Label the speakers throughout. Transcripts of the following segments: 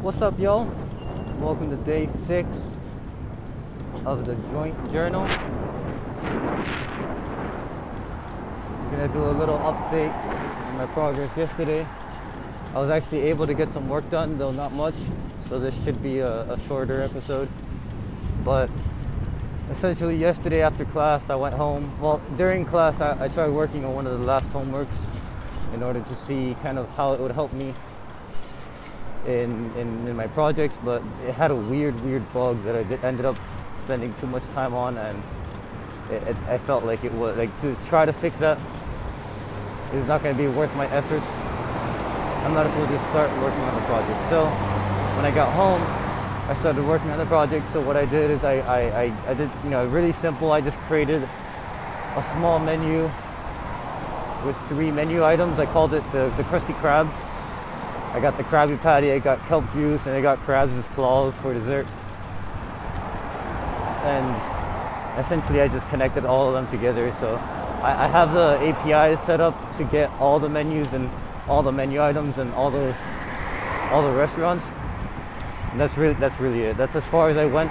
Speaker 1: What's up, y'all? Welcome to day six of the joint journal. I'm gonna do a little update on my progress yesterday. I was actually able to get some work done, though not much, so this should be a, a shorter episode. But essentially, yesterday after class, I went home. Well, during class, I, I tried working on one of the last homeworks in order to see kind of how it would help me in, in, in my projects, but it had a weird, weird bug that I did, ended up spending too much time on, and it, it, I felt like it was like to try to fix that is not going to be worth my efforts. I'm not able to just start working on the project. So when I got home, I started working on the project. So what I did is I, I, I, I did, you know, really simple. I just created a small menu with three menu items. I called it the, the Krusty Krab. I got the Krabby Patty, I got kelp juice, and I got crabs' claws for dessert. And essentially, I just connected all of them together. So I, I have the API set up to get all the menus and all the menu items and all the all the restaurants. And that's really that's really it. That's as far as I went.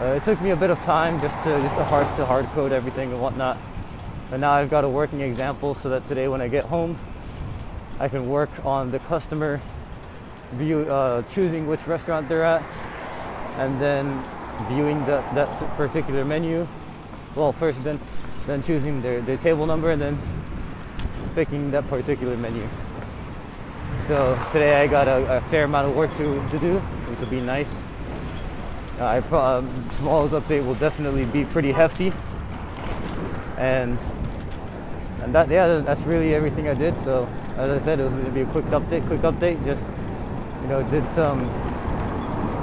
Speaker 1: Uh, it took me a bit of time just to just to hard to hard code everything and whatnot. But now I've got a working example so that today when I get home, I can work on the customer view, uh, choosing which restaurant they're at, and then viewing the, that particular menu. Well, first then then choosing their, their table number and then picking that particular menu. So today I got a, a fair amount of work to, to do, which will be nice. Uh, I pro- um, tomorrow's update will definitely be pretty hefty, and and that yeah, that's really everything I did. So as I said, it was going to be a quick update. Quick update. Just you know, did some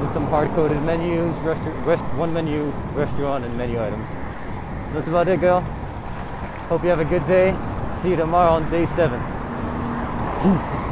Speaker 1: did some hard coded menus, rest, one menu, restaurant, and menu items. That's about it, girl. Hope you have a good day. See you tomorrow on day seven. Peace.